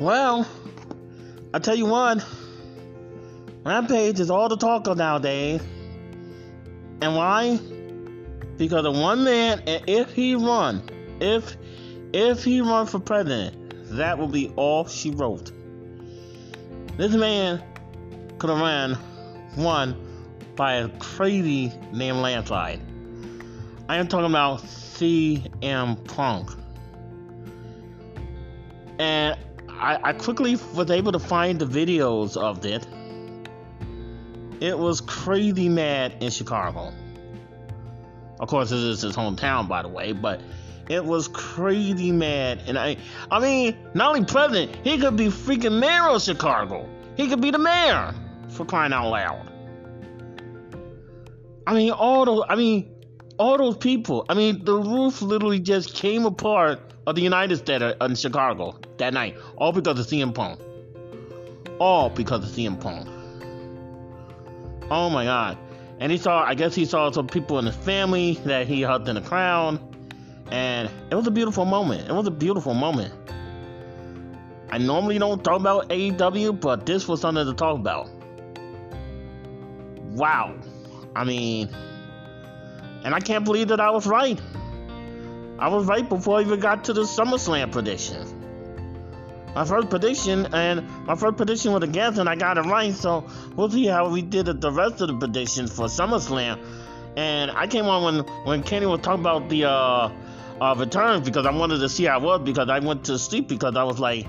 Well, I tell you what, Rampage is all the talk of nowadays. And why? Because of one man, and if he run, if if he run for president, that will be all she wrote. This man could have ran won by a crazy name landslide. I am talking about CM Punk. And I, I quickly was able to find the videos of it. It was crazy mad in Chicago. Of course, this is his hometown, by the way, but it was crazy mad. And I, I mean, not only president, he could be freaking mayor of Chicago. He could be the mayor for crying out loud. I mean, all those, I mean, all those people. I mean, the roof literally just came apart of the United States in Chicago that night, all because of CM Punk. All because of CM Punk. Oh my God. And he saw, I guess he saw some people in his family that he hugged in the crowd. And it was a beautiful moment. It was a beautiful moment. I normally don't talk about AEW, but this was something to talk about. Wow. I mean, and I can't believe that I was right. I was right before I even got to the SummerSlam prediction. My first prediction, and my first prediction was against, and I got it right. So we'll see how we did at the rest of the predictions for SummerSlam. And I came on when when Kenny was talking about the uh, uh, returns because I wanted to see how it was because I went to sleep because I was like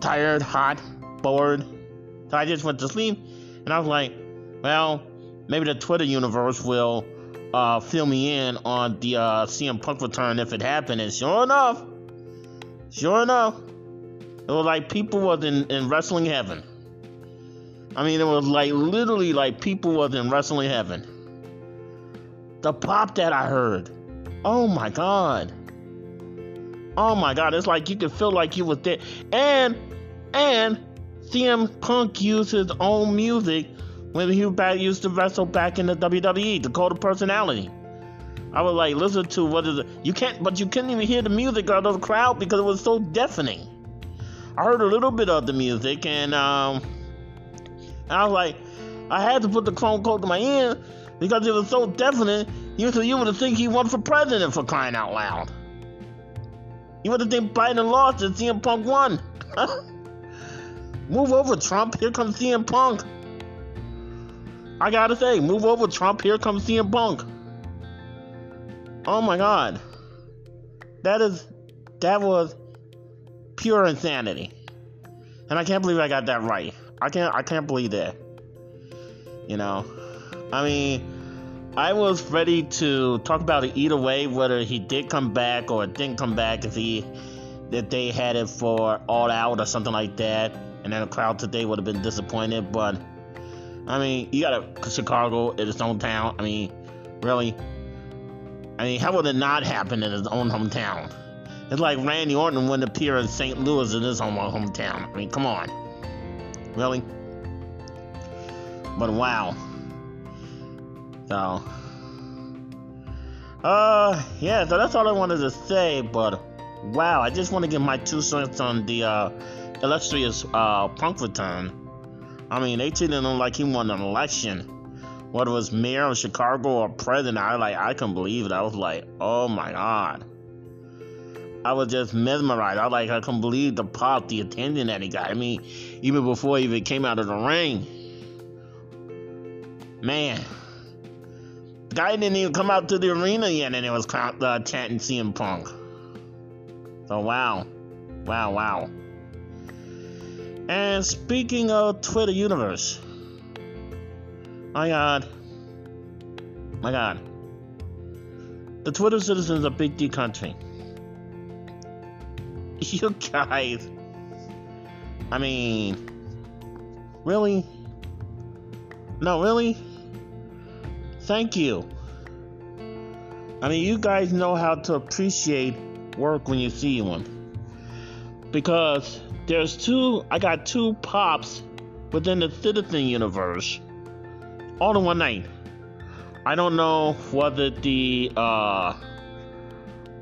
tired, hot, bored. So I just went to sleep, and I was like, well, maybe the Twitter universe will uh, fill me in on the uh, CM Punk return if it happened. And sure enough, sure enough, it was like people was in, in wrestling heaven. I mean, it was like literally like people was in wrestling heaven. The pop that I heard, oh my god, oh my god, it's like you could feel like you was there. And and CM Punk used his own music when he used to wrestle back in the WWE, the Cult of Personality. I was like, listen to what is it? You can't, but you couldn't even hear the music out of the crowd because it was so deafening. I heard a little bit of the music, and um, and I was like, I had to put the phone close to my ear because it was so definite. You so you would have think he won for president for crying out loud. You would have think Biden lost and CM Punk won. Move over, Trump. Here comes CM Punk. I gotta say, move over, Trump. Here comes CM Punk. Oh my God, that is that was pure insanity, and I can't believe I got that right. I can't I can't believe that. You know, I mean, I was ready to talk about it either way, whether he did come back or didn't come back, if he that they had it for all out or something like that, and then the crowd today would have been disappointed, but. I mean, you got a Chicago in its own town. I mean, really? I mean, how would it not happen in his own hometown? It's like Randy Orton wouldn't appear in St. Louis in his own hometown. I mean, come on. Really? But wow. So, uh, yeah, so that's all I wanted to say, but wow, I just want to give my two cents on the, uh, illustrious, uh, punk return. I mean, they treated him like he won an election. Whether it was mayor of Chicago or president, I like I couldn't believe it. I was like, oh my god. I was just mesmerized. I like I couldn't believe the pop, the attention that he got. I mean, even before he even came out of the ring. Man. The guy didn't even come out to the arena yet and it was uh, chanting CM Punk. So wow. Wow, wow. And speaking of Twitter universe, my God, my God, the Twitter citizens of Big D country, you guys, I mean, really, No, really? Thank you. I mean, you guys know how to appreciate work when you see one. Because there's two, I got two pops within the Citizen universe all in one night. I don't know whether the, uh,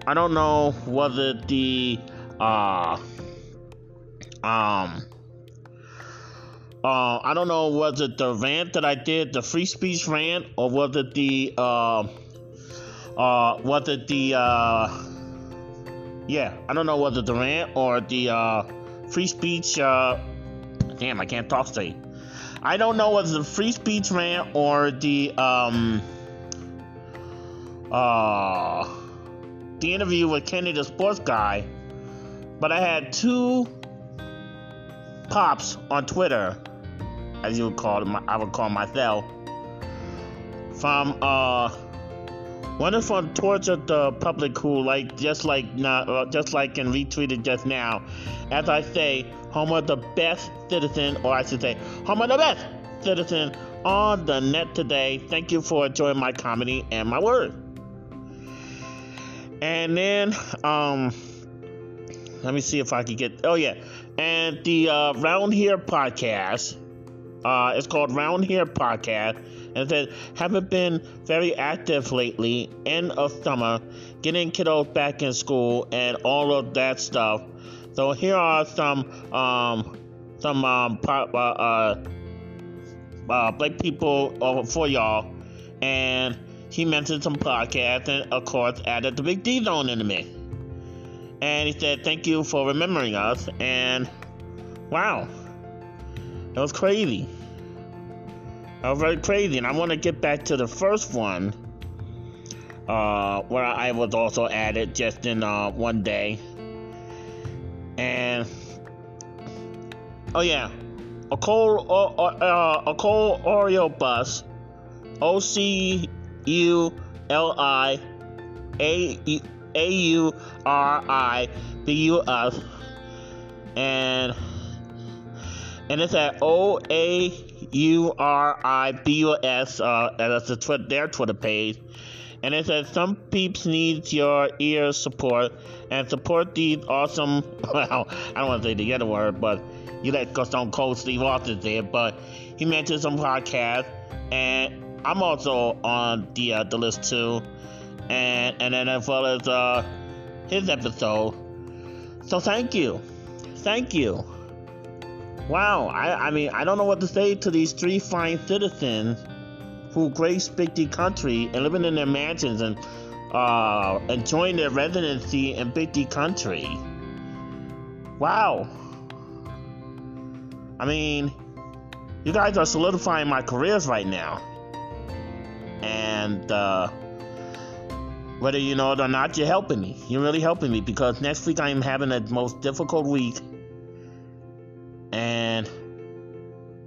I don't know whether the, uh, um, uh, I don't know was it the rant that I did, the free speech rant, or was it the uh, uh, was it the uh, yeah, I don't know it the rant or the uh, free speech. Uh, damn, I can't talk straight. I don't know whether the free speech rant or the um uh the interview with Kenny the sports guy, but I had two pops on Twitter, as you would call them, I would call myself, from uh one is from Torture the Public who like just like not uh, just like and retweeted just now. As I say, Homer the best citizen, or I should say, Homer the best citizen on the net today. Thank you for enjoying my comedy and my word. And then um let me see if I can get oh yeah. And the uh, Round Here podcast. Uh, it's called Round Here Podcast and said, haven't been very active lately, end of summer, getting kiddos back in school and all of that stuff. So here are some um, some um, uh, uh, uh, black people uh, for y'all, and he mentioned some podcasts and of course added the Big D Zone in the mix. And he said, "Thank you for remembering us." And wow, that was crazy. That was very crazy. And I want to get back to the first one, uh, where I was also added just in uh, one day. And oh yeah, a coal uh, uh, a coal Oreo bus, O C U L I A A U R I B U S, and and it's at O A U R I B U S. Uh, that's tw- their Twitter page, and it says some peeps need your ear support and support these awesome. Well, I don't want to say the other word, but you let go Stone Cold Steve Austin there. But he mentioned some podcasts, and I'm also on the uh, the list too, and and then as well as uh, his episode. So thank you, thank you. Wow, I, I mean, I don't know what to say to these three fine citizens who grace Big country and living in their mansions and uh, enjoying their residency in Big country. Wow. I mean, you guys are solidifying my careers right now. And uh, whether you know it or not, you're helping me. You're really helping me because next week I am having the most difficult week and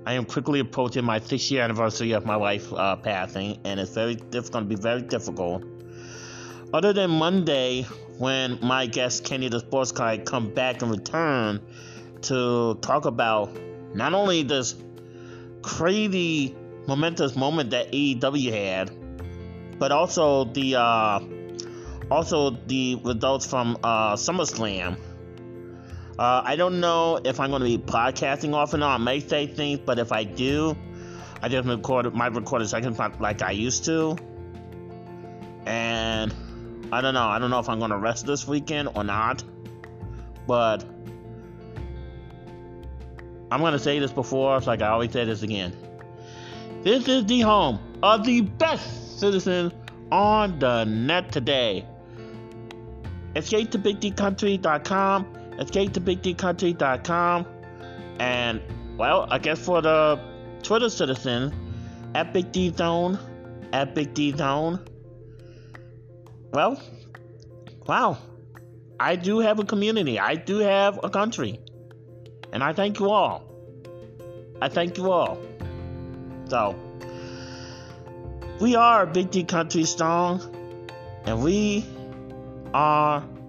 I am quickly approaching my six year anniversary of my wife uh, passing, and it's very it's going to be very difficult. Other than Monday, when my guest Kenny the Sports Guy come back and return to talk about not only this crazy momentous moment that AEW had, but also the uh, also the results from uh, SummerSlam uh, I don't know if I'm going to be podcasting off and on. I may say things, but if I do, I just record might record a second like I used to. And I don't know. I don't know if I'm going to rest this weekend or not. But I'm going to say this before, it's like I always say this again. This is the home of the best citizen on the net today. Escape to BigDCountry.com escape to bigdcountry.com. And, well, I guess for the Twitter citizen, at Big D Zone, at Big D Zone. Well, wow. I do have a community. I do have a country. And I thank you all. I thank you all. So, we are Big D Country Strong. And we are.